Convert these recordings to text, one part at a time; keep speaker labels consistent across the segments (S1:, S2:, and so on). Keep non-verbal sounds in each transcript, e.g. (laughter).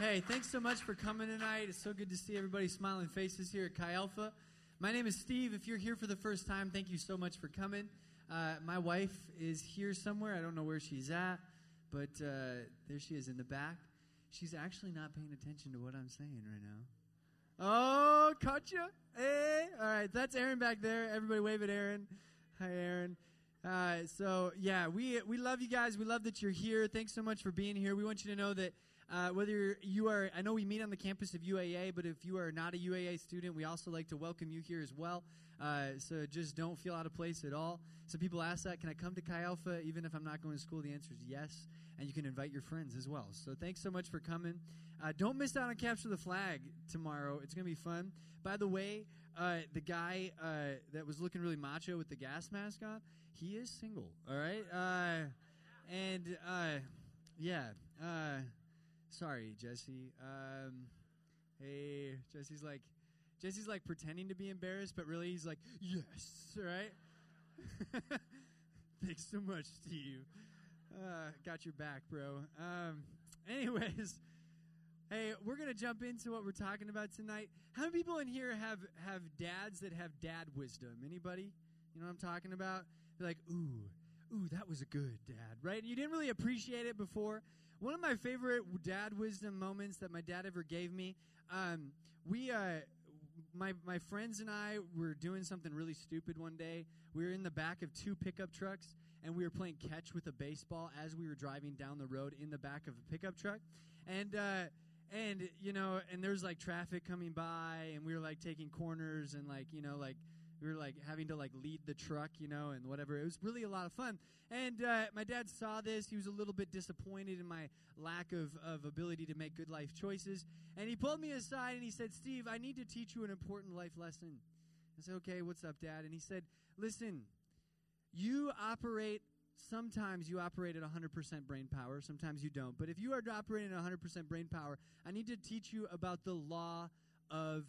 S1: Hey, thanks so much for coming tonight. It's so good to see everybody's smiling faces here at Chi Alpha. My name is Steve. If you're here for the first time, thank you so much for coming. Uh, my wife is here somewhere. I don't know where she's at, but uh, there she is in the back. She's actually not paying attention to what I'm saying right now. Oh, caught you! Hey. All right, that's Aaron back there. Everybody wave at Aaron. Hi, Aaron. Uh, so, yeah, we, we love you guys. We love that you're here. Thanks so much for being here. We want you to know that uh, whether you are, I know we meet on the campus of UAA, but if you are not a UAA student, we also like to welcome you here as well. Uh, so just don't feel out of place at all. So people ask that, can I come to Chi Alpha even if I'm not going to school? The answer is yes, and you can invite your friends as well. So thanks so much for coming. Uh, don't miss out on Capture the Flag tomorrow. It's going to be fun. By the way, uh, the guy uh, that was looking really macho with the gas mask on, he is single. All right, uh, and yeah. Sorry, Jesse. Um, hey, Jesse's like, Jesse's like pretending to be embarrassed, but really he's like, yes, right? (laughs) Thanks so much, Steve. Uh, got your back, bro. Um, anyways, hey, we're gonna jump into what we're talking about tonight. How many people in here have have dads that have dad wisdom? Anybody? You know what I'm talking about? They're like, ooh, ooh, that was a good dad, right? And you didn't really appreciate it before. One of my favorite dad wisdom moments that my dad ever gave me. Um, we, uh, my my friends and I were doing something really stupid one day. We were in the back of two pickup trucks and we were playing catch with a baseball as we were driving down the road in the back of a pickup truck. And uh, and you know, and there's like traffic coming by, and we were like taking corners and like you know like we were like having to like lead the truck, you know, and whatever. It was really a lot of fun. And uh, my dad saw this. He was a little bit disappointed in my lack of, of ability to make good life choices. And he pulled me aside and he said, Steve, I need to teach you an important life lesson. I said, okay, what's up, Dad? And he said, listen, you operate sometimes you operate at 100% brain power, sometimes you don't. But if you are operating at 100% brain power, I need to teach you about the law of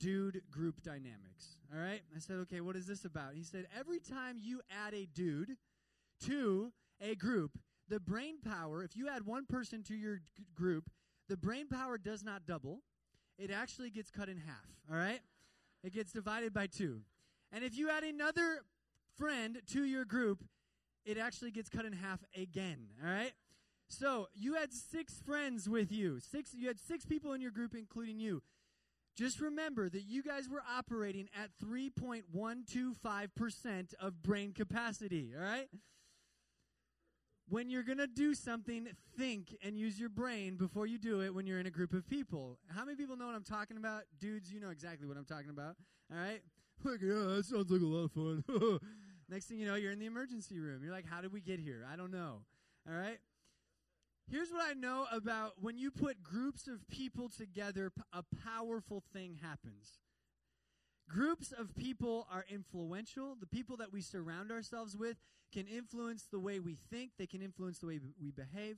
S1: dude group dynamics. All right? I said, okay, what is this about? He said, every time you add a dude to a group, the brain power, if you add one person to your g- group, the brain power does not double. It actually gets cut in half. All right? It gets divided by two. And if you add another friend to your group, it actually gets cut in half again. All right? So you had six friends with you. Six you had six people in your group, including you. Just remember that you guys were operating at 3.125% of brain capacity, all right? When you're going to do something, think and use your brain before you do it when you're in a group of people. How many people know what I'm talking about? Dudes, you know exactly what I'm talking about, all right? (laughs) Like, yeah, that sounds like a lot of fun. (laughs) Next thing you know, you're in the emergency room. You're like, how did we get here? I don't know, all right? Here's what I know about when you put groups of people together, a powerful thing happens. Groups of people are influential. The people that we surround ourselves with can influence the way we think, they can influence the way we behave,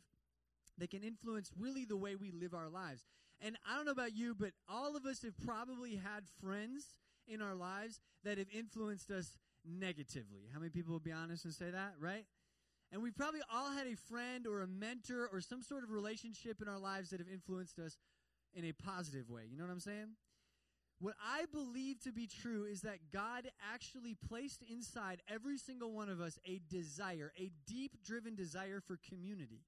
S1: they can influence really the way we live our lives. And I don't know about you, but all of us have probably had friends in our lives that have influenced us negatively. How many people will be honest and say that, right? And we've probably all had a friend or a mentor or some sort of relationship in our lives that have influenced us in a positive way. You know what I'm saying? What I believe to be true is that God actually placed inside every single one of us a desire, a deep driven desire for community.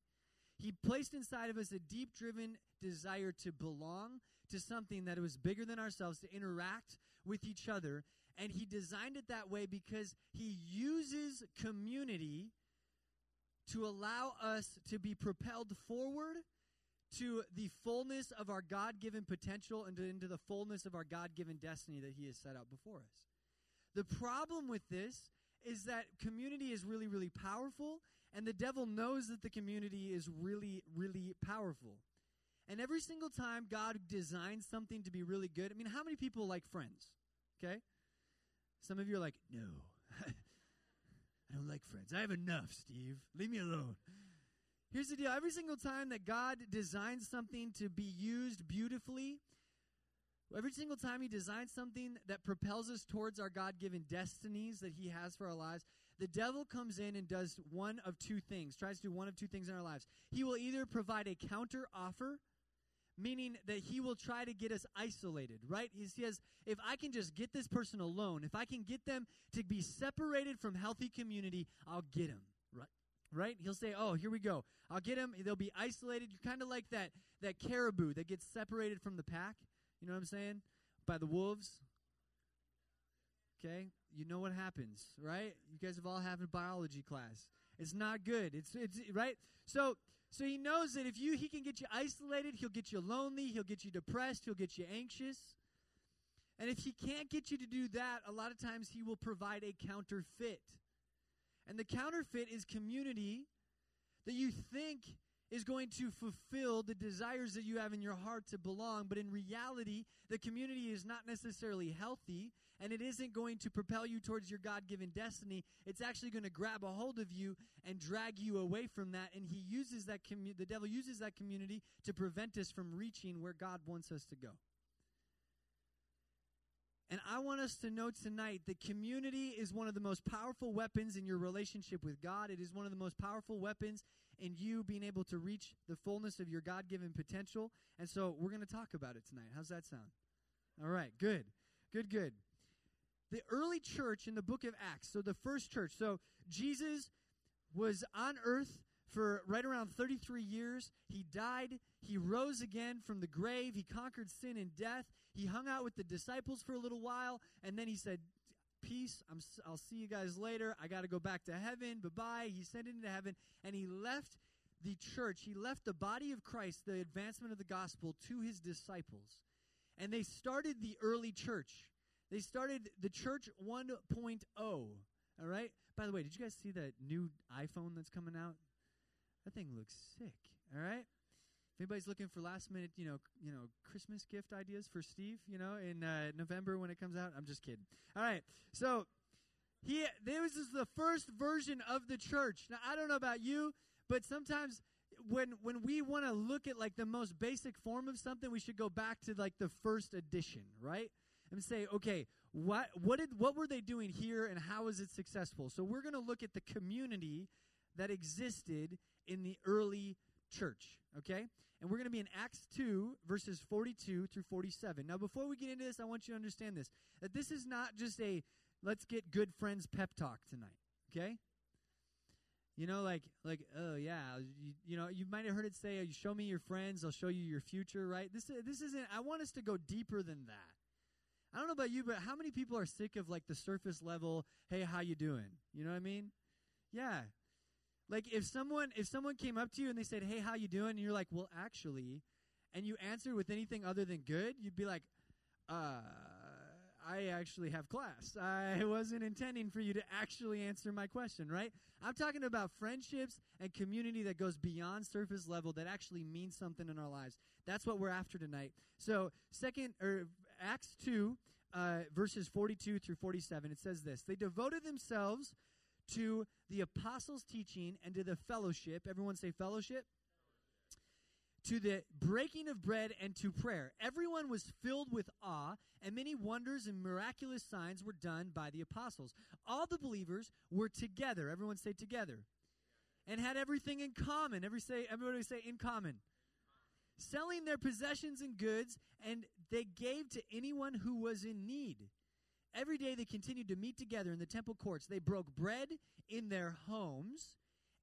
S1: He placed inside of us a deep driven desire to belong to something that was bigger than ourselves, to interact with each other. And He designed it that way because He uses community to allow us to be propelled forward to the fullness of our God given potential and into the fullness of our God given destiny that He has set out before us. The problem with this is that community is really, really powerful, and the devil knows that the community is really, really powerful. And every single time God designs something to be really good, I mean, how many people like friends? Okay? Some of you are like, no. I don't like friends. I have enough, Steve. Leave me alone. Here's the deal every single time that God designs something to be used beautifully, every single time He designs something that propels us towards our God given destinies that He has for our lives, the devil comes in and does one of two things, tries to do one of two things in our lives. He will either provide a counter offer meaning that he will try to get us isolated, right? He says, if I can just get this person alone, if I can get them to be separated from healthy community, I'll get them, right? Right? He'll say, "Oh, here we go. I'll get them. They'll be isolated. You're kind of like that that caribou that gets separated from the pack. You know what I'm saying? By the wolves. Okay? You know what happens, right? You guys have all had a biology class. It's not good. It's it's right? So so he knows that if you he can get you isolated, he'll get you lonely, he'll get you depressed, he'll get you anxious. And if he can't get you to do that, a lot of times he will provide a counterfeit. And the counterfeit is community that you think is going to fulfill the desires that you have in your heart to belong, but in reality, the community is not necessarily healthy and it isn't going to propel you towards your God given destiny. It's actually going to grab a hold of you and drag you away from that. And he uses that commu- the devil uses that community to prevent us from reaching where God wants us to go. And I want us to know tonight that community is one of the most powerful weapons in your relationship with God. It is one of the most powerful weapons in you being able to reach the fullness of your God given potential. And so we're going to talk about it tonight. How's that sound? All right, good. Good, good. The early church in the book of Acts, so the first church, so Jesus was on earth for right around 33 years. He died. He rose again from the grave. He conquered sin and death. He hung out with the disciples for a little while, and then he said, Peace. I'm, I'll see you guys later. I got to go back to heaven. Bye bye. He sent into heaven, and he left the church. He left the body of Christ, the advancement of the gospel, to his disciples. And they started the early church. They started the church 1.0. All right? By the way, did you guys see that new iPhone that's coming out? That thing looks sick. All right. If anybody's looking for last minute, you know, you know, Christmas gift ideas for Steve, you know, in uh, November when it comes out, I'm just kidding. All right. So he, this is the first version of the church. Now I don't know about you, but sometimes when when we want to look at like the most basic form of something, we should go back to like the first edition, right? And say, okay, what what did what were they doing here, and how was it successful? So we're going to look at the community that existed in the early church, okay? And we're going to be in Acts 2, verses 42 through 47. Now, before we get into this, I want you to understand this that this is not just a let's get good friends pep talk tonight, okay? You know, like, like, oh yeah, you, you know, you might have heard it say, "You show me your friends, I'll show you your future." Right? This, this isn't. I want us to go deeper than that. I don't know about you, but how many people are sick of like the surface level? Hey, how you doing? You know what I mean? Yeah, like if someone if someone came up to you and they said, "Hey, how you doing?" and you're like, "Well, actually," and you answered with anything other than good, you'd be like, "Uh, I actually have class. I (laughs) wasn't intending for you to actually answer my question, right? I'm talking about friendships and community that goes beyond surface level that actually means something in our lives. That's what we're after tonight. So, second or Acts 2 uh, verses 42 through 47, it says this. They devoted themselves to the apostles' teaching and to the fellowship. Everyone say fellowship. To the breaking of bread and to prayer. Everyone was filled with awe, and many wonders and miraculous signs were done by the apostles. All the believers were together. Everyone say together. And had everything in common. Every say, everybody say in common. Selling their possessions and goods, and they gave to anyone who was in need. Every day they continued to meet together in the temple courts. They broke bread in their homes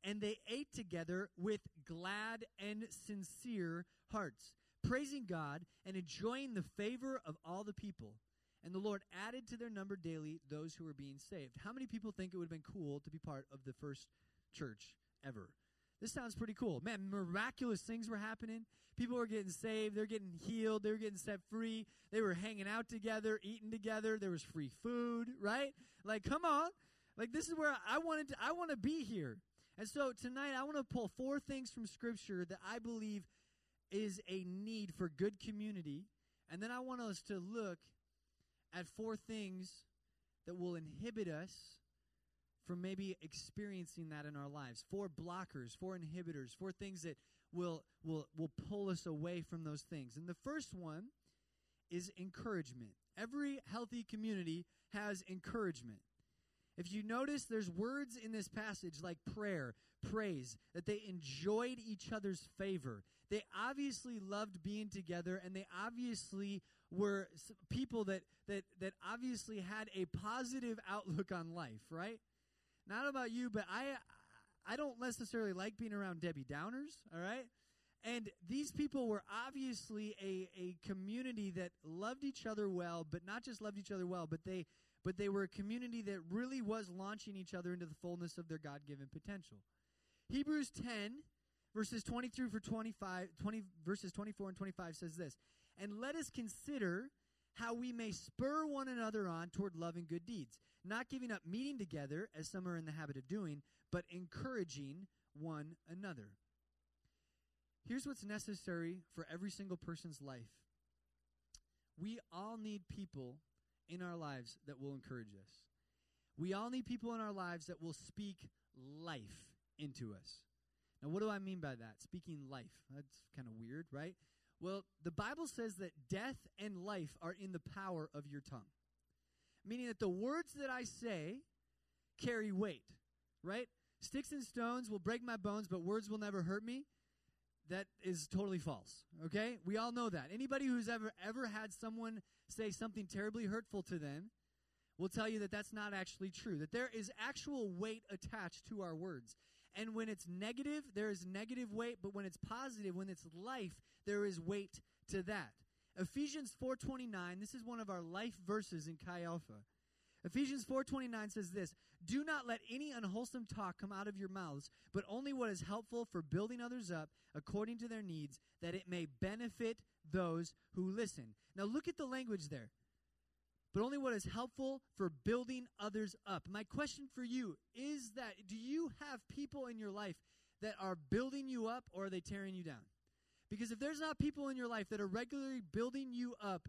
S1: and they ate together with glad and sincere hearts, praising God and enjoying the favor of all the people. And the Lord added to their number daily those who were being saved. How many people think it would have been cool to be part of the first church ever? This sounds pretty cool. Man, miraculous things were happening. People were getting saved. They're getting healed. They were getting set free. They were hanging out together, eating together. There was free food, right? Like, come on. Like, this is where I wanted to, I want to be here. And so tonight I want to pull four things from Scripture that I believe is a need for good community. And then I want us to look at four things that will inhibit us from maybe experiencing that in our lives. Four blockers, four inhibitors, four things that will will will pull us away from those things. And the first one is encouragement. Every healthy community has encouragement. If you notice, there's words in this passage like prayer, praise, that they enjoyed each other's favor. they obviously loved being together and they obviously were people that that that obviously had a positive outlook on life, right? Not about you, but I I don't necessarily like being around Debbie Downers, all right? And these people were obviously a, a community that loved each other well, but not just loved each other well, but they but they were a community that really was launching each other into the fullness of their God-given potential. Hebrews 10 verses 23 for 25 20 verses 24 and 25 says this, "And let us consider how we may spur one another on toward love and good deeds, not giving up meeting together as some are in the habit of doing, but encouraging one another." Here's what's necessary for every single person's life. We all need people in our lives that will encourage us. We all need people in our lives that will speak life into us. Now, what do I mean by that? Speaking life. That's kind of weird, right? Well, the Bible says that death and life are in the power of your tongue, meaning that the words that I say carry weight, right? Sticks and stones will break my bones, but words will never hurt me that is totally false. Okay? We all know that. Anybody who's ever ever had someone say something terribly hurtful to them will tell you that that's not actually true. That there is actual weight attached to our words. And when it's negative, there is negative weight, but when it's positive, when it's life, there is weight to that. Ephesians 4:29, this is one of our life verses in Chi Alpha. Ephesians 4:29 says this, "Do not let any unwholesome talk come out of your mouths, but only what is helpful for building others up according to their needs, that it may benefit those who listen." Now look at the language there. But only what is helpful for building others up. My question for you is that do you have people in your life that are building you up or are they tearing you down? Because if there's not people in your life that are regularly building you up,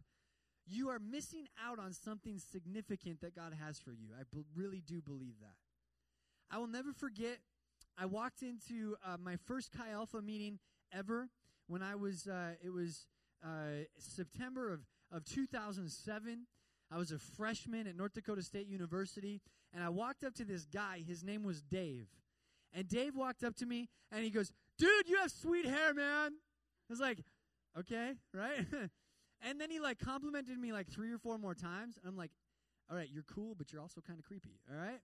S1: you are missing out on something significant that God has for you. I b- really do believe that. I will never forget, I walked into uh, my first Chi Alpha meeting ever when I was, uh, it was uh, September of, of 2007. I was a freshman at North Dakota State University, and I walked up to this guy. His name was Dave. And Dave walked up to me, and he goes, Dude, you have sweet hair, man. I was like, Okay, (laughs) right? (laughs) And then he like complimented me like three or four more times. And I'm like, all right, you're cool, but you're also kind of creepy. All right.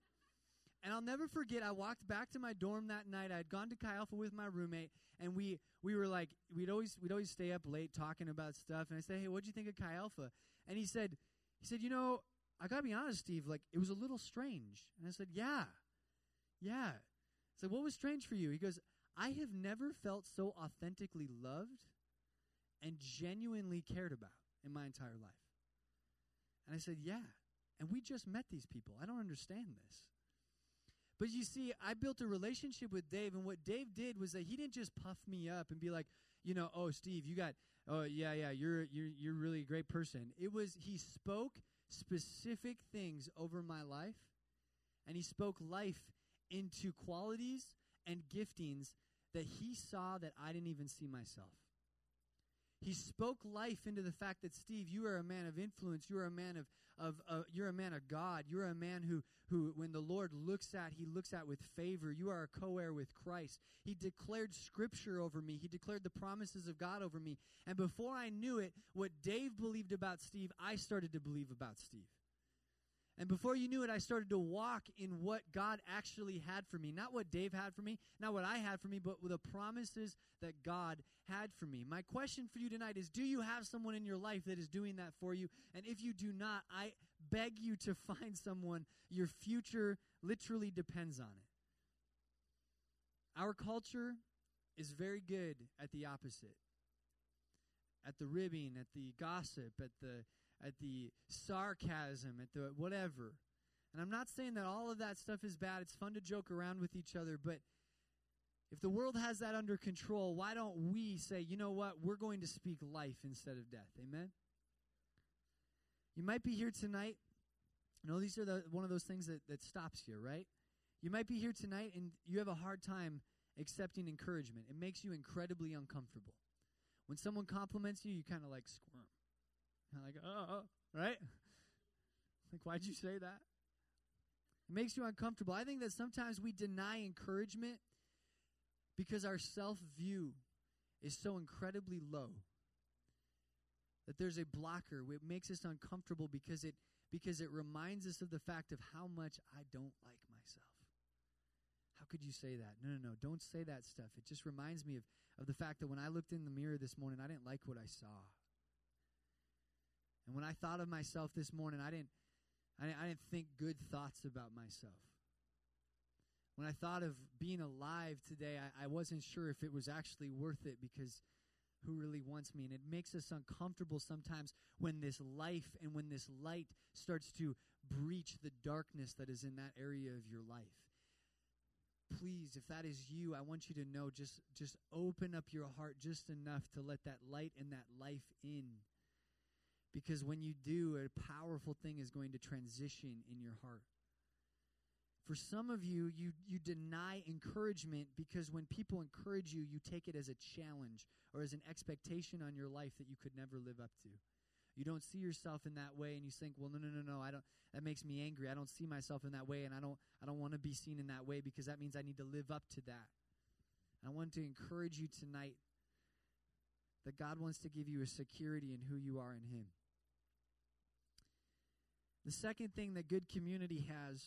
S1: And I'll never forget. I walked back to my dorm that night. I had gone to Chi Alpha with my roommate, and we we were like we'd always we'd always stay up late talking about stuff. And I said, "Hey, what'd you think of Chi Alpha?" And he said, he said, "You know, I gotta be honest, Steve. Like it was a little strange." And I said, "Yeah, yeah." I said, "What was strange for you?" He goes, "I have never felt so authentically loved and genuinely cared about in my entire life. And I said, Yeah. And we just met these people. I don't understand this. But you see, I built a relationship with Dave, and what Dave did was that he didn't just puff me up and be like, you know, oh, Steve, you got, oh, yeah, yeah, you're, you're, you're really a great person. It was, he spoke specific things over my life, and he spoke life into qualities and giftings that he saw that I didn't even see myself. He spoke life into the fact that Steve, you are a man of influence. You are a man of, of uh, you're a man of God. You're a man who, who, when the Lord looks at, he looks at with favor. You are a co-heir with Christ. He declared Scripture over me. He declared the promises of God over me. And before I knew it, what Dave believed about Steve, I started to believe about Steve. And before you knew it, I started to walk in what God actually had for me. Not what Dave had for me, not what I had for me, but the promises that God had for me. My question for you tonight is Do you have someone in your life that is doing that for you? And if you do not, I beg you to (laughs) find someone. Your future literally depends on it. Our culture is very good at the opposite at the ribbing, at the gossip, at the at the sarcasm, at the whatever. And I'm not saying that all of that stuff is bad. It's fun to joke around with each other, but if the world has that under control, why don't we say, you know what, we're going to speak life instead of death? Amen? You might be here tonight. You know, these are the, one of those things that, that stops you, right? You might be here tonight and you have a hard time accepting encouragement. It makes you incredibly uncomfortable. When someone compliments you, you kind of like squirm. I'm like, oh, oh, right? (laughs) Like, why'd you say that? It makes you uncomfortable. I think that sometimes we deny encouragement because our self view is so incredibly low that there's a blocker. It makes us uncomfortable because it because it reminds us of the fact of how much I don't like myself. How could you say that? No, no, no. Don't say that stuff. It just reminds me of, of the fact that when I looked in the mirror this morning, I didn't like what I saw. And when I thought of myself this morning, I didn't I didn't, I didn't think good thoughts about myself. When I thought of being alive today, I, I wasn't sure if it was actually worth it because who really wants me. And it makes us uncomfortable sometimes when this life and when this light starts to breach the darkness that is in that area of your life. Please, if that is you, I want you to know just just open up your heart just enough to let that light and that life in. Because when you do, a powerful thing is going to transition in your heart. For some of you, you, you deny encouragement because when people encourage you, you take it as a challenge or as an expectation on your life that you could never live up to. You don't see yourself in that way and you think, well, no, no, no, no, I don't, that makes me angry. I don't see myself in that way and I don't, I don't want to be seen in that way because that means I need to live up to that. I want to encourage you tonight that God wants to give you a security in who you are in Him. The second thing that good community has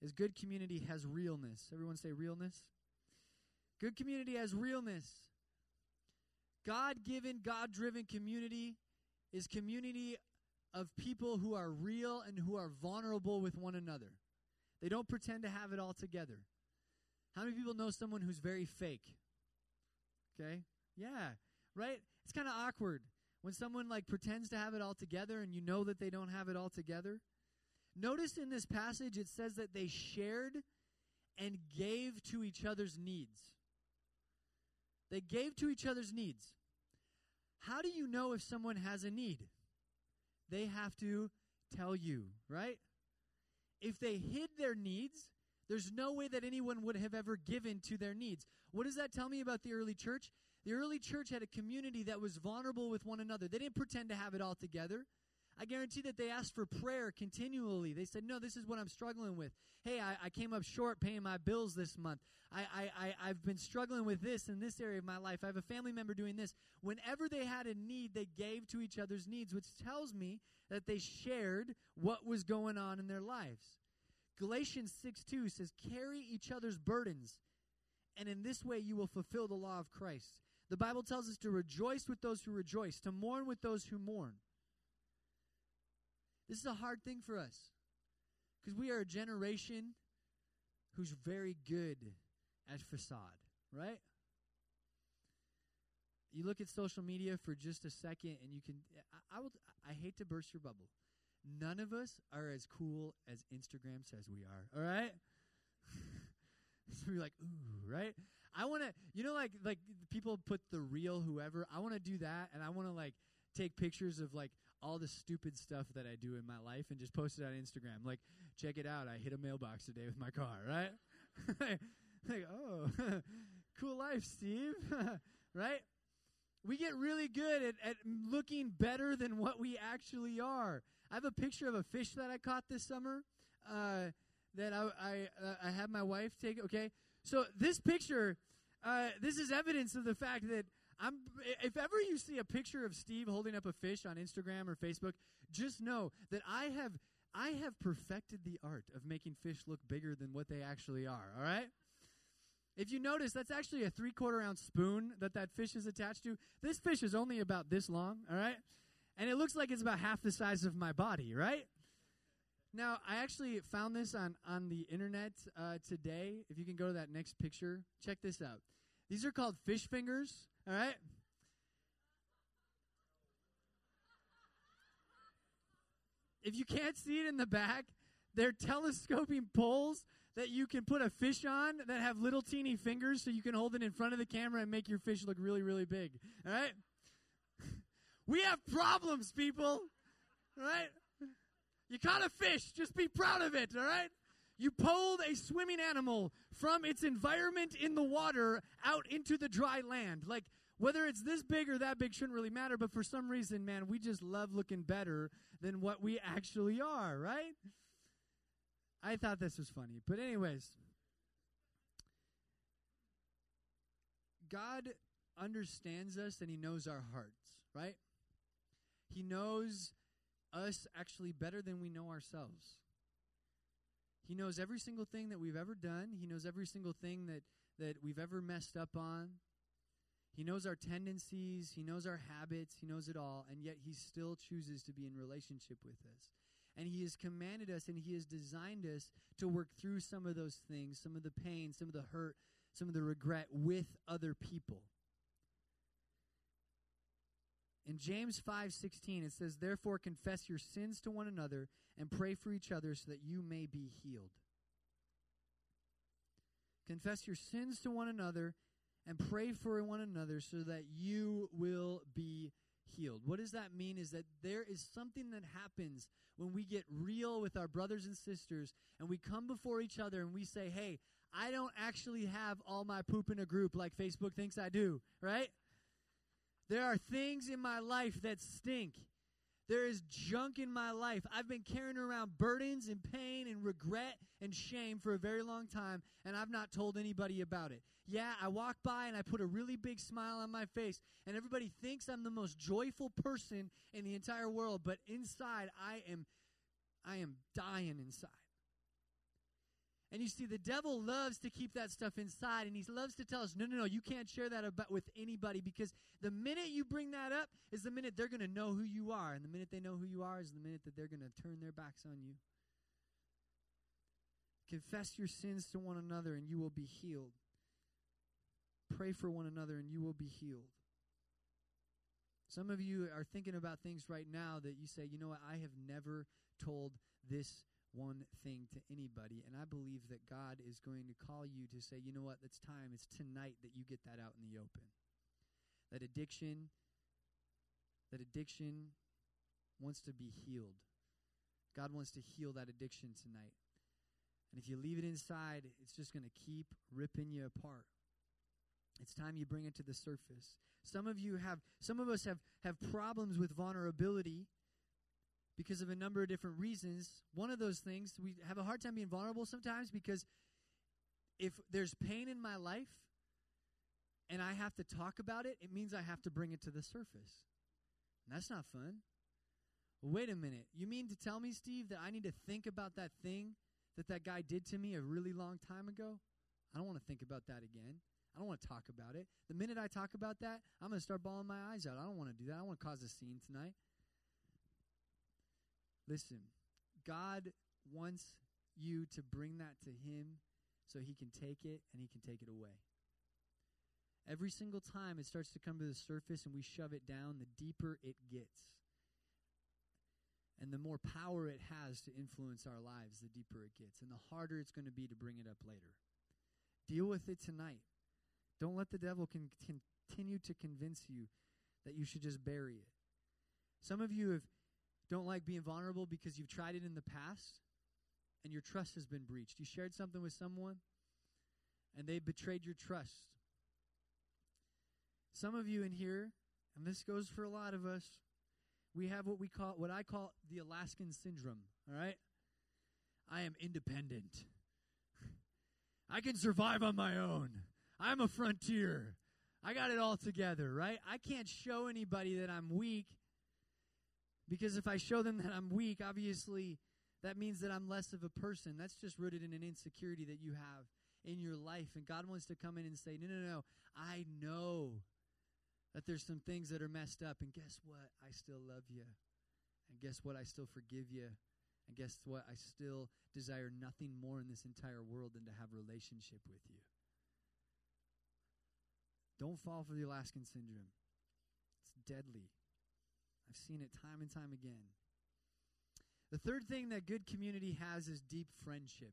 S1: is good community has realness. Everyone say realness. Good community has realness. God given, God driven community is community of people who are real and who are vulnerable with one another. They don't pretend to have it all together. How many people know someone who's very fake? Okay? Yeah, right? It's kind of awkward when someone like pretends to have it all together and you know that they don't have it all together. Notice in this passage it says that they shared and gave to each other's needs. They gave to each other's needs. How do you know if someone has a need? They have to tell you, right? If they hid their needs, there's no way that anyone would have ever given to their needs. What does that tell me about the early church? The early church had a community that was vulnerable with one another. They didn't pretend to have it all together. I guarantee that they asked for prayer continually. They said, No, this is what I'm struggling with. Hey, I, I came up short paying my bills this month. I, I, I, I've been struggling with this in this area of my life. I have a family member doing this. Whenever they had a need, they gave to each other's needs, which tells me that they shared what was going on in their lives. Galatians 6 2 says, Carry each other's burdens, and in this way you will fulfill the law of Christ. The Bible tells us to rejoice with those who rejoice, to mourn with those who mourn. This is a hard thing for us because we are a generation who's very good at facade, right? You look at social media for just a second and you can I, I will I hate to burst your bubble. None of us are as cool as Instagram says we are, all right? (laughs) so you're like, ooh, right? I want to, you know, like like people put the real whoever. I want to do that, and I want to like take pictures of like all the stupid stuff that I do in my life and just post it on Instagram. Like, check it out. I hit a mailbox today with my car, right? (laughs) like, oh, (laughs) cool life, Steve, (laughs) right? We get really good at, at looking better than what we actually are. I have a picture of a fish that I caught this summer uh, that I I, uh, I had my wife take. Okay, so this picture, uh, this is evidence of the fact that I'm, if ever you see a picture of Steve holding up a fish on Instagram or Facebook, just know that I have I have perfected the art of making fish look bigger than what they actually are. All right. If you notice, that's actually a three quarter ounce spoon that that fish is attached to. This fish is only about this long. All right. And it looks like it's about half the size of my body, right? Now, I actually found this on, on the internet uh, today. If you can go to that next picture, check this out. These are called fish fingers. All right? If you can't see it in the back, they're telescoping poles that you can put a fish on that have little teeny fingers so you can hold it in front of the camera and make your fish look really, really big. All right? (laughs) we have problems, people. All right? You caught a fish. Just be proud of it. All right? You pulled a swimming animal from its environment in the water out into the dry land. Like, whether it's this big or that big shouldn't really matter, but for some reason, man, we just love looking better than what we actually are, right? I thought this was funny. But, anyways, God understands us and He knows our hearts, right? He knows us actually better than we know ourselves. He knows every single thing that we've ever done. He knows every single thing that, that we've ever messed up on. He knows our tendencies. He knows our habits. He knows it all. And yet, He still chooses to be in relationship with us. And He has commanded us and He has designed us to work through some of those things, some of the pain, some of the hurt, some of the regret with other people. In James 5:16 it says therefore confess your sins to one another and pray for each other so that you may be healed. Confess your sins to one another and pray for one another so that you will be healed. What does that mean? Is that there is something that happens when we get real with our brothers and sisters and we come before each other and we say, hey, I don't actually have all my poop in a group like Facebook thinks I do, right? There are things in my life that stink. There is junk in my life. I've been carrying around burdens and pain and regret and shame for a very long time, and I've not told anybody about it. Yeah, I walk by and I put a really big smile on my face, and everybody thinks I'm the most joyful person in the entire world, but inside I am I am dying inside. And you see, the devil loves to keep that stuff inside, and he loves to tell us, no, no, no, you can't share that about with anybody because the minute you bring that up is the minute they're going to know who you are. And the minute they know who you are is the minute that they're going to turn their backs on you. Confess your sins to one another, and you will be healed. Pray for one another, and you will be healed. Some of you are thinking about things right now that you say, you know what, I have never told this one thing to anybody. And I believe that God is going to call you to say, you know what, it's time. It's tonight that you get that out in the open. That addiction, that addiction wants to be healed. God wants to heal that addiction tonight. And if you leave it inside, it's just going to keep ripping you apart. It's time you bring it to the surface. Some of you have, some of us have, have problems with vulnerability because of a number of different reasons. One of those things, we have a hard time being vulnerable sometimes because if there's pain in my life and I have to talk about it, it means I have to bring it to the surface. And that's not fun. wait a minute. You mean to tell me, Steve, that I need to think about that thing that that guy did to me a really long time ago? I don't want to think about that again. I don't want to talk about it. The minute I talk about that, I'm going to start bawling my eyes out. I don't want to do that. I don't want to cause a scene tonight. Listen, God wants you to bring that to Him so He can take it and He can take it away. Every single time it starts to come to the surface and we shove it down, the deeper it gets. And the more power it has to influence our lives, the deeper it gets. And the harder it's going to be to bring it up later. Deal with it tonight. Don't let the devil con- continue to convince you that you should just bury it. Some of you have don't like being vulnerable because you've tried it in the past and your trust has been breached. You shared something with someone and they betrayed your trust. Some of you in here, and this goes for a lot of us, we have what we call what I call the Alaskan syndrome, all right? I am independent. I can survive on my own. I'm a frontier. I got it all together, right? I can't show anybody that I'm weak because if I show them that I'm weak, obviously that means that I'm less of a person. That's just rooted in an insecurity that you have in your life. And God wants to come in and say, No, no, no. I know that there's some things that are messed up. And guess what? I still love you. And guess what? I still forgive you. And guess what? I still desire nothing more in this entire world than to have relationship with you. Don't fall for the Alaskan syndrome. It's deadly. I've seen it time and time again. The third thing that good community has is deep friendship.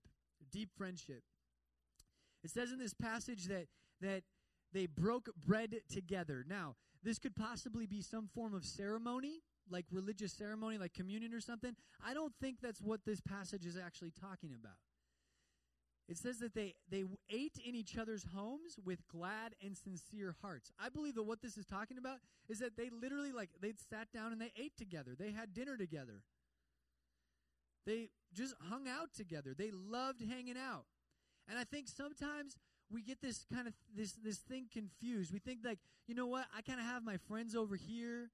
S1: Deep friendship. It says in this passage that that they broke bread together. Now, this could possibly be some form of ceremony, like religious ceremony, like communion or something. I don't think that's what this passage is actually talking about. It says that they, they ate in each other's homes with glad and sincere hearts. I believe that what this is talking about is that they literally, like, they sat down and they ate together. They had dinner together. They just hung out together. They loved hanging out. And I think sometimes we get this kind of this this thing confused. We think like, you know what? I kind of have my friends over here,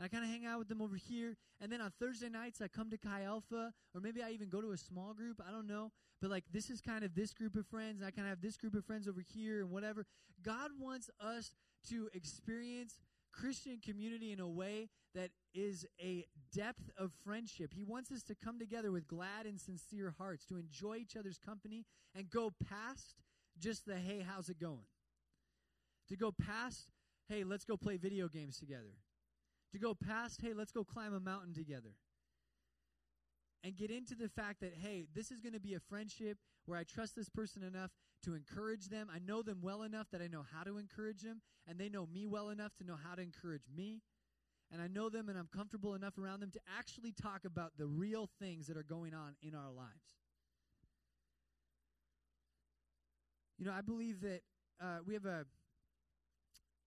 S1: and I kind of hang out with them over here, and then on Thursday nights I come to Chi Alpha, or maybe I even go to a small group. I don't know, but like this is kind of this group of friends, and I kind of have this group of friends over here, and whatever. God wants us to experience Christian community in a way that is a depth of friendship. He wants us to come together with glad and sincere hearts, to enjoy each other's company, and go past just the hey, how's it going? To go past, hey, let's go play video games together. To go past, hey, let's go climb a mountain together. And get into the fact that, hey, this is going to be a friendship where I trust this person enough to encourage them. I know them well enough that I know how to encourage them, and they know me well enough to know how to encourage me. And I know them and I'm comfortable enough around them to actually talk about the real things that are going on in our lives. You know, I believe that uh, we have a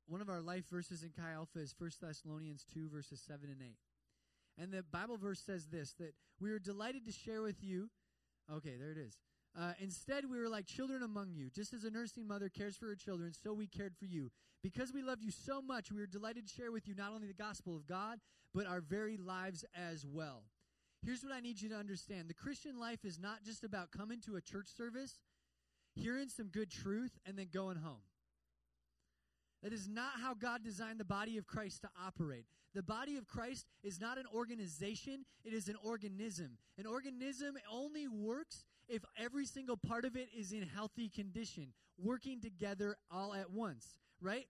S1: one of our life verses in Chi Alpha is 1 Thessalonians 2, verses 7 and 8. And the Bible verse says this that we are delighted to share with you. Okay, there it is. Uh, instead, we were like children among you. Just as a nursing mother cares for her children, so we cared for you. Because we loved you so much, we were delighted to share with you not only the gospel of God, but our very lives as well. Here's what I need you to understand the Christian life is not just about coming to a church service, hearing some good truth, and then going home. That is not how God designed the body of Christ to operate. The body of Christ is not an organization, it is an organism. An organism only works if every single part of it is in healthy condition, working together all at once, right?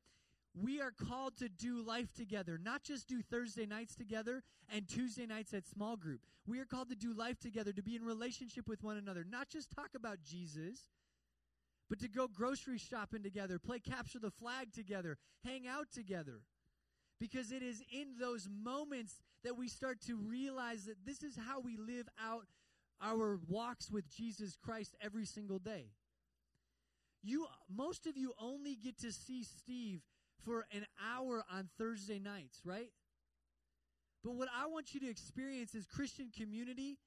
S1: We are called to do life together, not just do Thursday nights together and Tuesday nights at small group. We are called to do life together, to be in relationship with one another, not just talk about Jesus, but to go grocery shopping together, play capture the flag together, hang out together. Because it is in those moments that we start to realize that this is how we live out our walks with Jesus Christ every single day. You most of you only get to see Steve for an hour on Thursday nights, right? But what I want you to experience is Christian community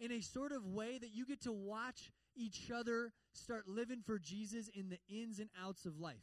S1: in a sort of way that you get to watch each other start living for Jesus in the ins and outs of life.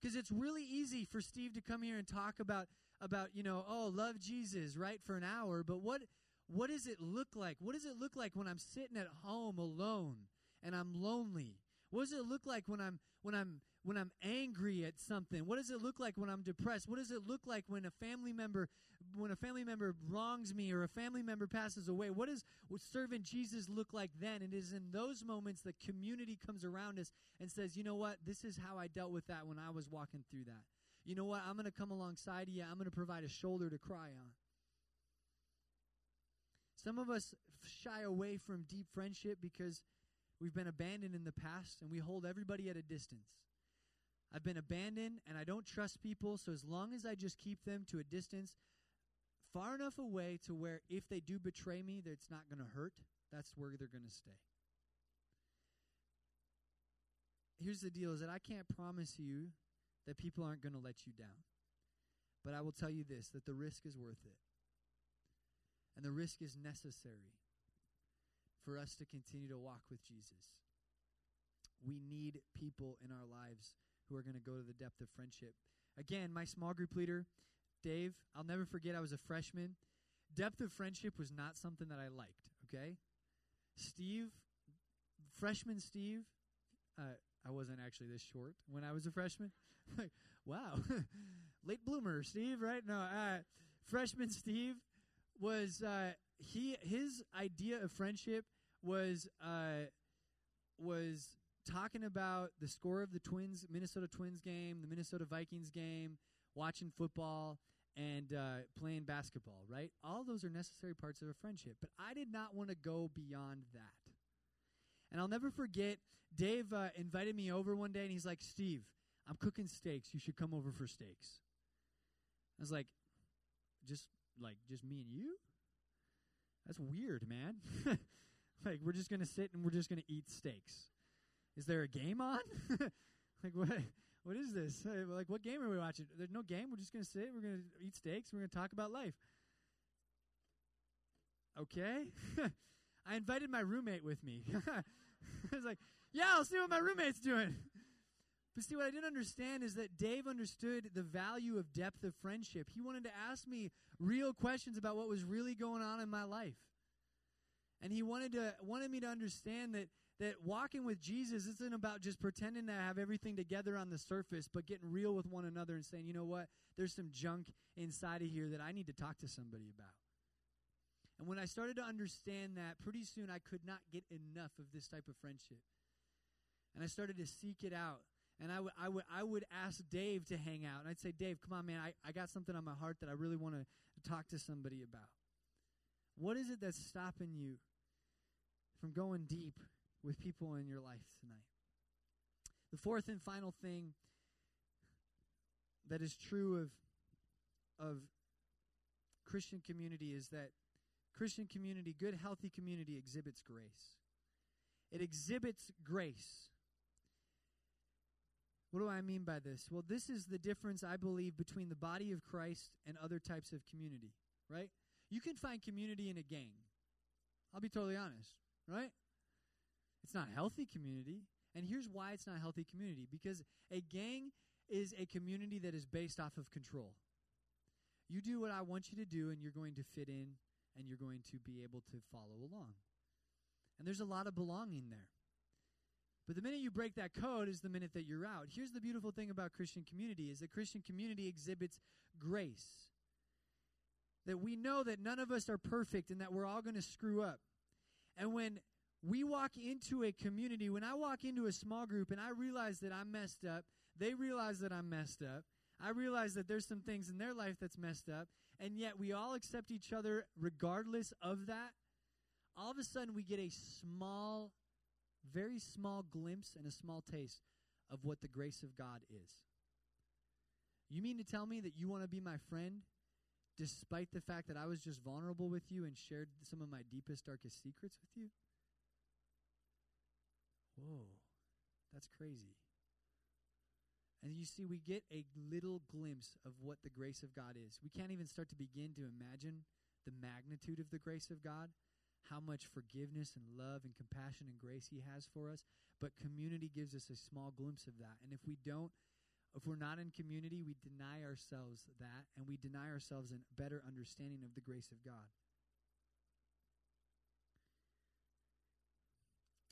S1: Because it's really easy for Steve to come here and talk about about, you know, oh, love Jesus, right, for an hour, but what what does it look like? What does it look like when I'm sitting at home alone and I'm lonely? What does it look like when I'm when I'm when I'm angry at something? What does it look like when I'm depressed? What does it look like when a family member when a family member wrongs me or a family member passes away? What does serving Jesus look like then? It is in those moments that community comes around us and says, "You know what? This is how I dealt with that when I was walking through that." You know what? I'm going to come alongside you. I'm going to provide a shoulder to cry on. Some of us shy away from deep friendship because we've been abandoned in the past and we hold everybody at a distance. I've been abandoned and I don't trust people, so as long as I just keep them to a distance far enough away to where if they do betray me, that it's not going to hurt, that's where they're going to stay. Here's the deal is that I can't promise you that people aren't going to let you down. But I will tell you this that the risk is worth it. And the risk is necessary for us to continue to walk with Jesus. We need people in our lives who are going to go to the depth of friendship. Again, my small group leader, Dave, I'll never forget I was a freshman. Depth of friendship was not something that I liked, okay? Steve, freshman Steve, uh, I wasn't actually this short when I was a freshman. (laughs) like, wow, (laughs) late bloomer, Steve, right? No, uh, freshman Steve was uh, he his idea of friendship was uh, was talking about the score of the Twins Minnesota Twins game, the Minnesota Vikings game, watching football, and uh, playing basketball. Right, all those are necessary parts of a friendship. But I did not want to go beyond that. And I'll never forget, Dave uh, invited me over one day, and he's like, "Steve, I'm cooking steaks. You should come over for steaks." I was like, "Just like just me and you? That's weird, man. (laughs) like we're just gonna sit and we're just gonna eat steaks. Is there a game on? (laughs) like what? What is this? Like what game are we watching? There's no game. We're just gonna sit. We're gonna eat steaks. We're gonna talk about life. Okay. (laughs) I invited my roommate with me. (laughs) I was like, Yeah, I'll see what my roommate's doing. But see, what I didn't understand is that Dave understood the value of depth of friendship. He wanted to ask me real questions about what was really going on in my life. And he wanted to wanted me to understand that that walking with Jesus isn't about just pretending to have everything together on the surface, but getting real with one another and saying, you know what, there's some junk inside of here that I need to talk to somebody about. And when I started to understand that, pretty soon I could not get enough of this type of friendship. And I started to seek it out. And I would, I would, I would ask Dave to hang out. And I'd say, Dave, come on, man, I, I got something on my heart that I really want to talk to somebody about. What is it that's stopping you from going deep with people in your life tonight. The fourth and final thing that is true of of Christian community is that Christian community, good healthy community exhibits grace. It exhibits grace. What do I mean by this? Well, this is the difference I believe between the body of Christ and other types of community, right? You can find community in a gang. I'll be totally honest, right? It's not healthy community. And here's why it's not healthy community because a gang is a community that is based off of control. You do what I want you to do, and you're going to fit in and you're going to be able to follow along. And there's a lot of belonging there. But the minute you break that code is the minute that you're out. Here's the beautiful thing about Christian community is that Christian community exhibits grace. That we know that none of us are perfect and that we're all going to screw up. And when we walk into a community, when I walk into a small group and I realize that I'm messed up, they realize that I'm messed up. I realize that there's some things in their life that's messed up, and yet we all accept each other regardless of that. All of a sudden, we get a small, very small glimpse and a small taste of what the grace of God is. You mean to tell me that you want to be my friend despite the fact that I was just vulnerable with you and shared some of my deepest, darkest secrets with you? Whoa, that's crazy. And you see, we get a little glimpse of what the grace of God is. We can't even start to begin to imagine the magnitude of the grace of God, how much forgiveness and love and compassion and grace He has for us. But community gives us a small glimpse of that. And if we don't, if we're not in community, we deny ourselves that, and we deny ourselves a better understanding of the grace of God.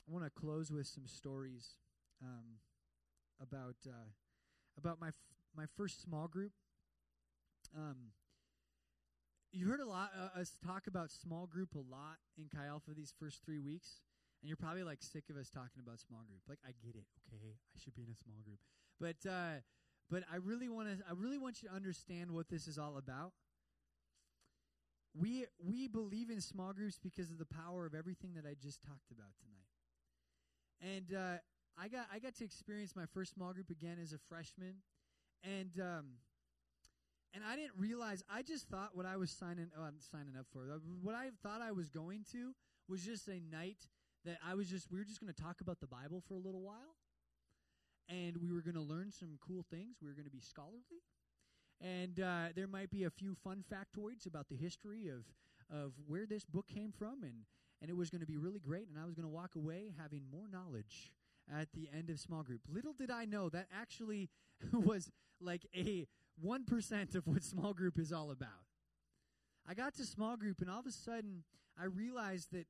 S1: I want to close with some stories um, about uh, about my f- my first small group. Um, you heard a lot uh, us talk about small group a lot in Chi Alpha these first three weeks, and you're probably like sick of us talking about small group. Like I get it, okay, I should be in a small group, but uh, but I really want to I really want you to understand what this is all about. We we believe in small groups because of the power of everything that I just talked about tonight. And uh, I got I got to experience my first small group again as a freshman, and um, and I didn't realize. I just thought what I was signing oh, I'm signing up for. What I thought I was going to was just a night that I was just we were just going to talk about the Bible for a little while, and we were going to learn some cool things. We were going to be scholarly, and uh, there might be a few fun factoids about the history of of where this book came from and and it was going to be really great, and I was going to walk away having more knowledge at the end of small group. Little did I know that actually (laughs) was like a 1% of what small group is all about. I got to small group, and all of a sudden, I realized that,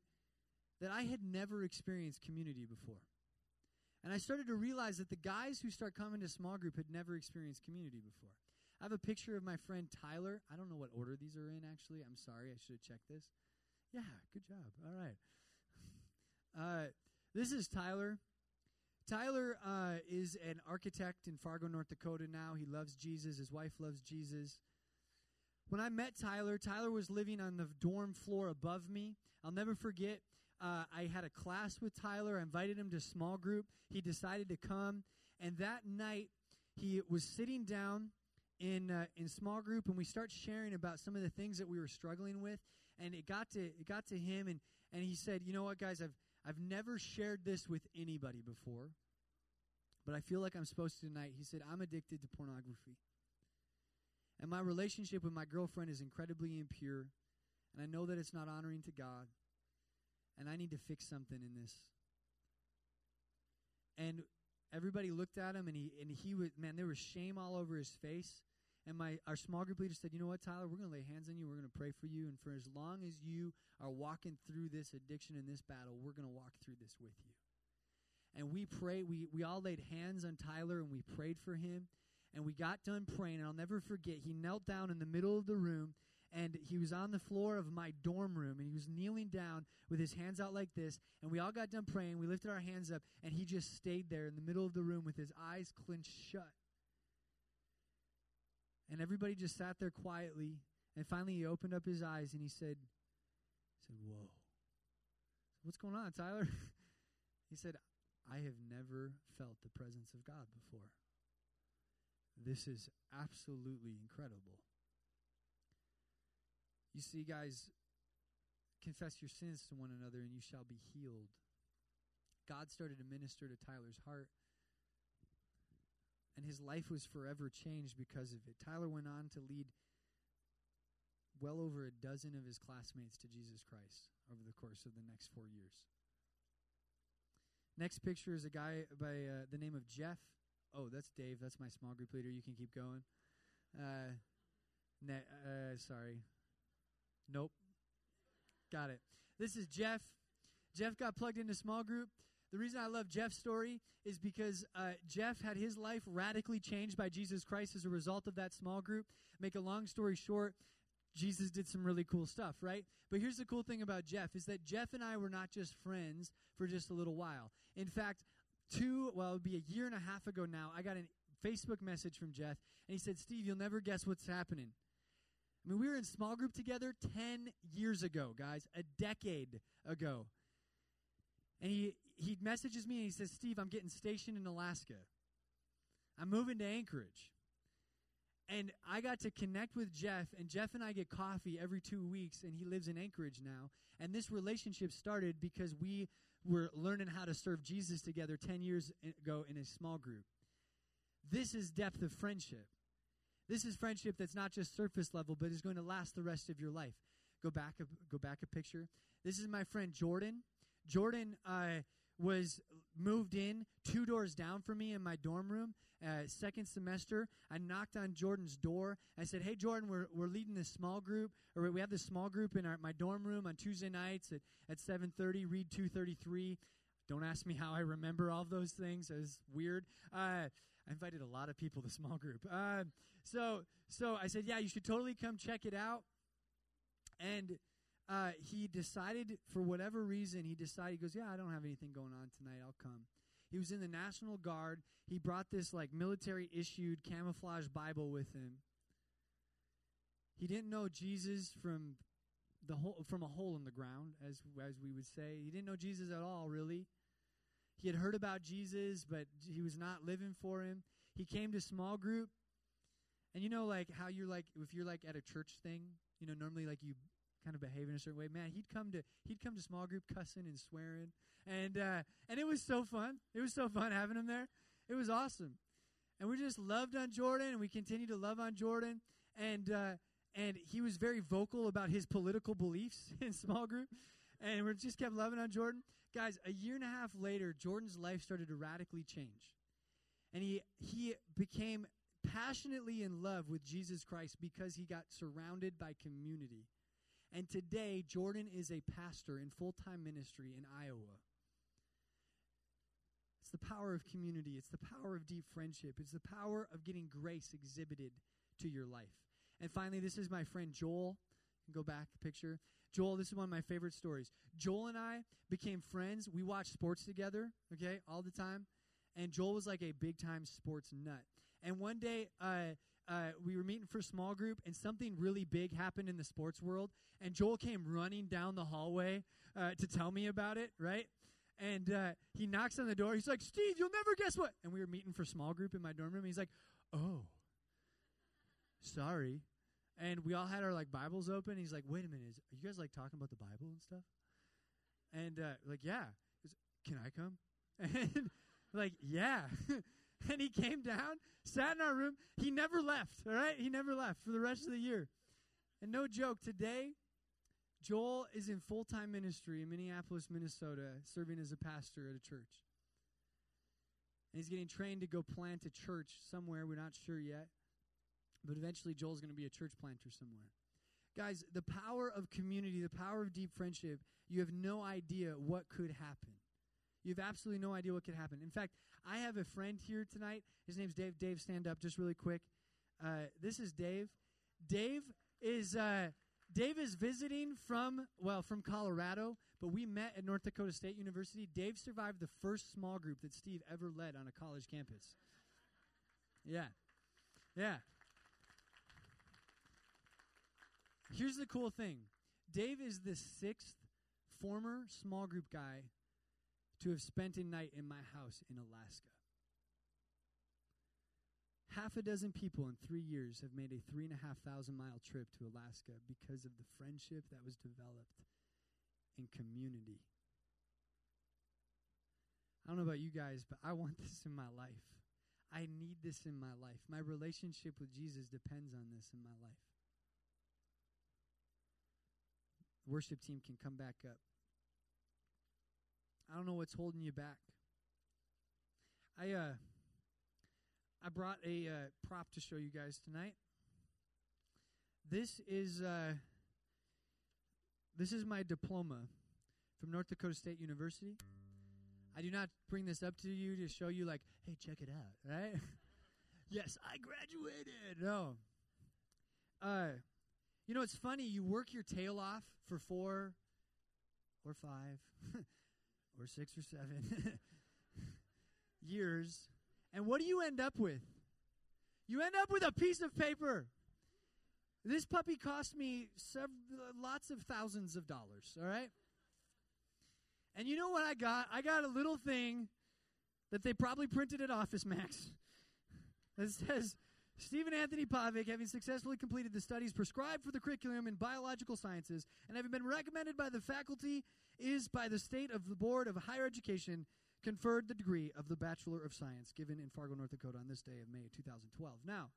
S1: that I had never experienced community before. And I started to realize that the guys who start coming to small group had never experienced community before. I have a picture of my friend Tyler. I don't know what order these are in, actually. I'm sorry. I should have checked this. Yeah, good job. All right. (laughs) Uh, this is Tyler. Tyler uh, is an architect in Fargo, North Dakota now. He loves Jesus. His wife loves Jesus. When I met Tyler, Tyler was living on the dorm floor above me. I'll never forget. Uh, I had a class with Tyler. I invited him to small group. He decided to come, and that night he was sitting down in uh, in small group, and we start sharing about some of the things that we were struggling with and it got to it got to him and and he said, "You know what, guys? I've I've never shared this with anybody before, but I feel like I'm supposed to tonight." He said, "I'm addicted to pornography." And my relationship with my girlfriend is incredibly impure, and I know that it's not honoring to God, and I need to fix something in this. and everybody looked at him, and he and he was man, there was shame all over his face. And my our small group leader said, "You know what, Tyler? We're going to lay hands on you. We're going to pray for you, and for as long as you are walking through this addiction and this battle, we're going to walk through this with you." And we prayed. We we all laid hands on Tyler, and we prayed for him. And we got done praying, and I'll never forget. He knelt down in the middle of the room, and he was on the floor of my dorm room, and he was kneeling down with his hands out like this. And we all got done praying. We lifted our hands up, and he just stayed there in the middle of the room with his eyes clenched shut. And everybody just sat there quietly. And finally, he opened up his eyes and he said, he said, Whoa. What's going on, Tyler? (laughs) he said, I have never felt the presence of God before. This is absolutely incredible. You see, guys, confess your sins to one another and you shall be healed. God started to minister to Tyler's heart and his life was forever changed because of it. Tyler went on to lead well over a dozen of his classmates to Jesus Christ over the course of the next four years. Next picture is a guy by uh, the name of Jeff. Oh, that's Dave. That's my small group leader. You can keep going. Uh, ne- uh, sorry. Nope. Got it. This is Jeff. Jeff got plugged into small group. The reason I love Jeff's story is because uh, Jeff had his life radically changed by Jesus Christ as a result of that small group. Make a long story short, Jesus did some really cool stuff, right? But here's the cool thing about Jeff is that Jeff and I were not just friends for just a little while. In fact, two, well, it would be a year and a half ago now, I got a Facebook message from Jeff, and he said, Steve, you'll never guess what's happening. I mean, we were in small group together 10 years ago, guys, a decade ago. And he, he messages me and he says, Steve, I'm getting stationed in Alaska. I'm moving to Anchorage. And I got to connect with Jeff, and Jeff and I get coffee every two weeks, and he lives in Anchorage now. And this relationship started because we were learning how to serve Jesus together 10 years ago in a small group. This is depth of friendship. This is friendship that's not just surface level, but is going to last the rest of your life. Go back a, go back a picture. This is my friend Jordan. Jordan uh, was moved in two doors down from me in my dorm room. Uh, second semester, I knocked on Jordan's door. I said, "Hey, Jordan, we're we're leading this small group, or we have this small group in our, my dorm room on Tuesday nights at at 7:30. Read 2:33. Don't ask me how I remember all those things. It was weird. Uh, I invited a lot of people to small group. Uh, so so I said, yeah, you should totally come check it out. And uh, he decided, for whatever reason, he decided, he goes, Yeah, I don't have anything going on tonight. I'll come. He was in the National Guard. He brought this like military issued camouflage Bible with him. He didn't know Jesus from the hole from a hole in the ground, as as we would say. He didn't know Jesus at all, really. He had heard about Jesus, but he was not living for him. He came to small group, and you know, like how you're like if you're like at a church thing, you know, normally like you kind of behave in a certain way. Man, he'd come to he'd come to small group cussing and swearing, and uh, and it was so fun. It was so fun having him there. It was awesome, and we just loved on Jordan, and we continue to love on Jordan, and uh, and he was very vocal about his political beliefs (laughs) in small group, and we just kept loving on Jordan. Guys, a year and a half later, Jordan's life started to radically change, and he he became passionately in love with Jesus Christ because he got surrounded by community. And today, Jordan is a pastor in full time ministry in Iowa. It's the power of community, it's the power of deep friendship, it's the power of getting grace exhibited to your life. And finally, this is my friend Joel. Go back picture. Joel, this is one of my favorite stories. Joel and I became friends. We watched sports together, okay, all the time. And Joel was like a big time sports nut. And one day, uh, uh, we were meeting for small group, and something really big happened in the sports world. And Joel came running down the hallway uh, to tell me about it, right? And uh, he knocks on the door. He's like, Steve, you'll never guess what. And we were meeting for small group in my dorm room. He's like, oh, sorry. And we all had our like Bibles open. He's like, wait a minute, is, are you guys like talking about the Bible and stuff? And uh, like, yeah. Can I come? (laughs) And like, yeah. (laughs) (laughs) and he came down, sat in our room. He never left, all right? He never left for the rest of the year. And no joke, today, Joel is in full time ministry in Minneapolis, Minnesota, serving as a pastor at a church. And he's getting trained to go plant a church somewhere. We're not sure yet. But eventually, Joel's going to be a church planter somewhere. Guys, the power of community, the power of deep friendship, you have no idea what could happen. You have absolutely no idea what could happen. In fact, I have a friend here tonight. His name's Dave. Dave, stand up just really quick. Uh, this is Dave. Dave is uh, Dave is visiting from well from Colorado, but we met at North Dakota State University. Dave survived the first small group that Steve ever led on a college campus. Yeah, yeah. Here's the cool thing Dave is the sixth former small group guy to have spent a night in my house in Alaska. Half a dozen people in three years have made a three and a half thousand mile trip to Alaska because of the friendship that was developed in community. I don't know about you guys, but I want (laughs) this in my life. I need this in my life. My relationship with Jesus depends on this in my life. worship team can come back up. I don't know what's holding you back. I uh I brought a uh, prop to show you guys tonight. This is uh this is my diploma from North Dakota State University. I do not bring this up to you to show you like, hey, check it out, right? (laughs) yes, I graduated. No. Uh you know, it's funny. You work your tail off for four or five (laughs) or six or seven (laughs) years. And what do you end up with? You end up with a piece of paper. This puppy cost me sev- lots of thousands of dollars, all right? And you know what I got? I got a little thing that they probably printed at Office Max (laughs) that says Stephen Anthony Pavic, having successfully completed the studies prescribed for the curriculum in biological sciences and having been recommended by the faculty, is by the state of the Board of Higher Education conferred the degree of the Bachelor of Science given in Fargo, North Dakota on this day of May 2012. Now,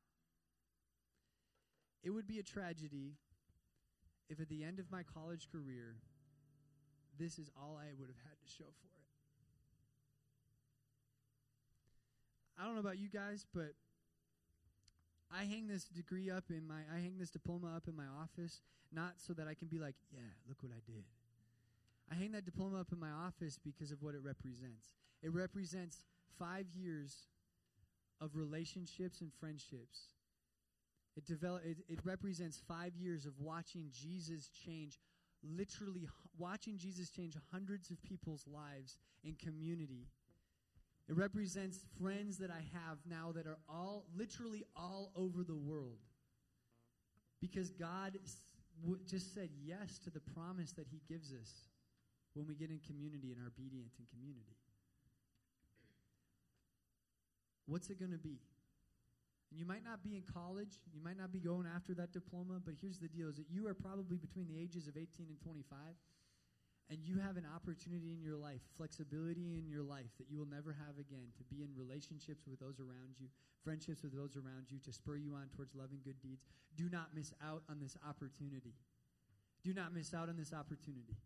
S1: it would be a tragedy if at the end of my college career, this is all I would have had to show for it. I don't know about you guys, but I hang this degree up in my, I hang this diploma up in my office, not so that I can be like, yeah, look what I did. I hang that diploma up in my office because of what it represents. It represents five years of relationships and friendships. It, develop, it, it represents five years of watching Jesus change, literally watching Jesus change hundreds of people's lives in community it represents friends that I have now that are all, literally all over the world. Because God just said yes to the promise that He gives us when we get in community and are obedient in community. What's it going to be? And you might not be in college, you might not be going after that diploma, but here's the deal is that you are probably between the ages of 18 and 25 and you have an opportunity in your life, flexibility in your life that you will never have again to be in relationships with those around you, friendships with those around you, to spur you on towards loving good deeds. Do not miss out on this opportunity. Do not miss out on this opportunity.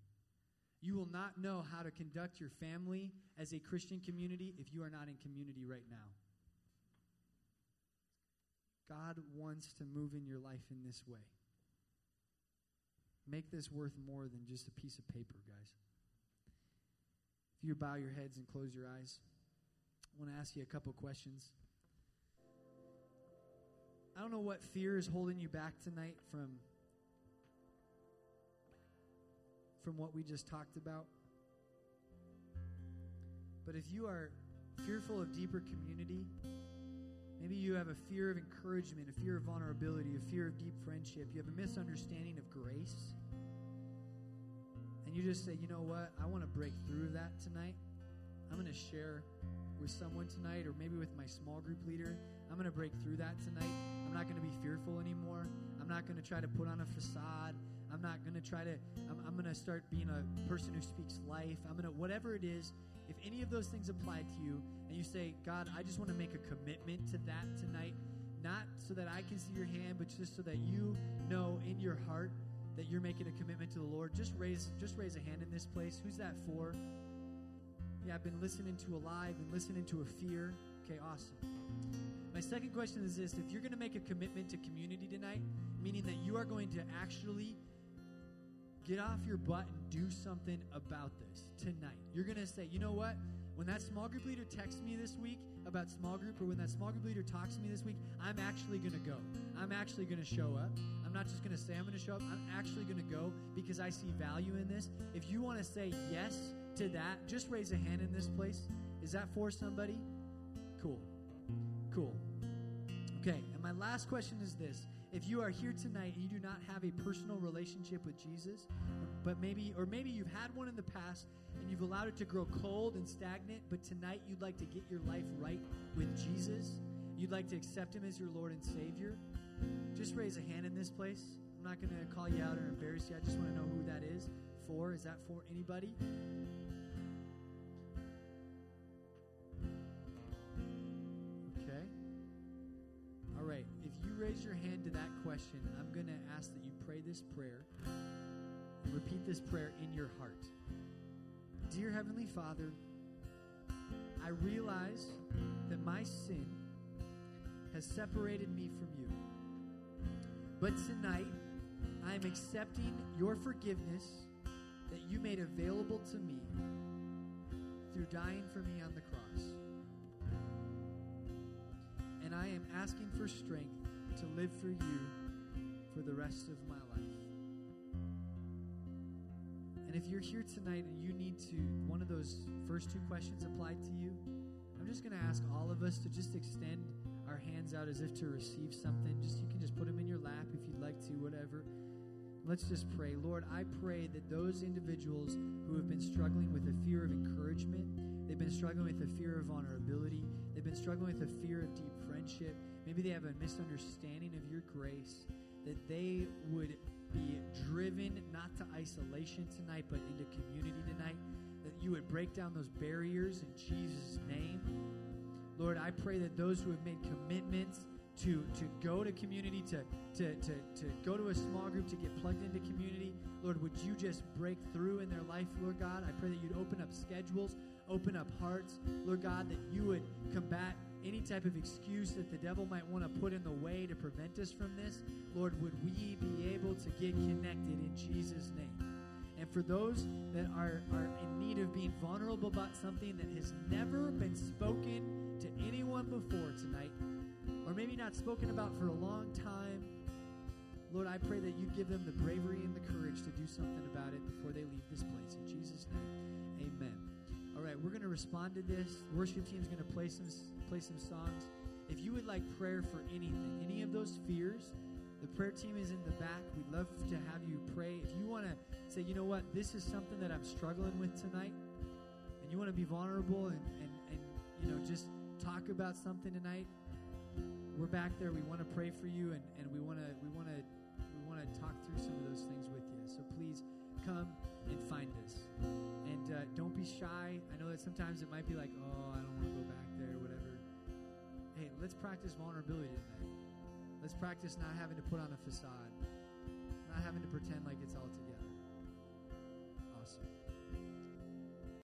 S1: You will not know how to conduct your family as a Christian community if you are not in community right now. God wants to move in your life in this way. Make this worth more than just a piece of paper, guys. If you bow your heads and close your eyes, I want to ask you a couple questions. I don't know what fear is holding you back tonight from from what we just talked about. But if you are fearful of deeper community, maybe you have a fear of encouragement, a fear of vulnerability, a fear of deep friendship, you have a misunderstanding of grace And you just say, you know what, I want to break through that tonight. I'm going to share with someone tonight, or maybe with my small group leader. I'm going to break through that tonight. I'm not going to be fearful anymore. I'm not going to try to put on a facade. I'm not going to try to, I'm, I'm going to start being a person who speaks life. I'm going to, whatever it is, if any of those things apply to you, and you say, God, I just want to make a commitment to that tonight, not so that I can see your hand, but just so that you know in your heart that you're making a commitment to the Lord, just raise just raise a hand in this place. Who's that for? Yeah, I've been listening to a lie, I've been listening to a fear. Okay, awesome. My second question is this if you're going to make a commitment to community tonight, meaning that you are going to actually get off your butt and do something about this tonight, you're going to say, you know what? When that small group leader texts me this week about small group, or when that small group leader talks to me this week, I'm actually going to go. I'm actually going to show up. I'm not just going to say I'm going to show up. I'm actually going to go because I see value in this. If you want to say yes to that, just raise a hand in this place. Is that for somebody? Cool. Cool. Okay, and my last question is this. If you are here tonight and you do not have a personal relationship with Jesus, but maybe or maybe you've had one in the past and you've allowed it to grow cold and stagnant, but tonight you'd like to get your life right with Jesus, you'd like to accept him as your Lord and Savior, just raise a hand in this place. I'm not going to call you out or embarrass you. I just want to know who that is for. Is that for anybody? You raise your hand to that question, I'm going to ask that you pray this prayer repeat this prayer in your heart. Dear Heavenly Father, I realize that my sin has separated me from you. But tonight, I am accepting your forgiveness that you made available to me through dying for me on the cross. And I am asking for strength to live for you for the rest of my life. And if you're here tonight and you need to, one of those first two questions applied to you, I'm just going to ask all of us to just extend our hands out as if to receive something. Just you can just put them in your lap if you'd like to, whatever. Let's just pray. Lord, I pray that those individuals who have been struggling with the fear of encouragement, they've been struggling with the fear of vulnerability, they've been struggling with the fear of deep maybe they have a misunderstanding of your grace, that they would be driven not to isolation tonight, but into community tonight, that you would break down those barriers in Jesus' name. Lord, I pray that those who have made commitments to, to go to community, to, to, to, to go to a small group, to get plugged into community, Lord, would you just break through in their life, Lord God? I pray that you'd open up schedules, open up hearts, Lord God, that you would combat any type of excuse that the devil might want to put in the way to prevent us from this. Lord, would we be able to get connected in Jesus' name? And for those that are, are in need of being vulnerable about something that has never been spoken to anyone before tonight, or maybe not spoken about for a long time, Lord, I pray that you give them the bravery and the courage to do something about it before they leave this place. In Jesus' name, amen. All right, we're going to respond to this. Worship team's going to play some play some songs. If you would like prayer for anything, any of those fears, the prayer team is in the back. We'd love to have you pray. If you want to say, you know what, this is something that I'm struggling with tonight, and you want to be vulnerable and, and, and you know just talk about something tonight, we're back there. We want to pray for you, and, and we want to we want to we want to talk through some of those things with you. So please come and find us, uh, don't be shy. I know that sometimes it might be like, oh, I don't want to go back there, whatever. Hey, let's practice vulnerability tonight. Let's practice not having to put on a facade, not having to pretend like it's all together.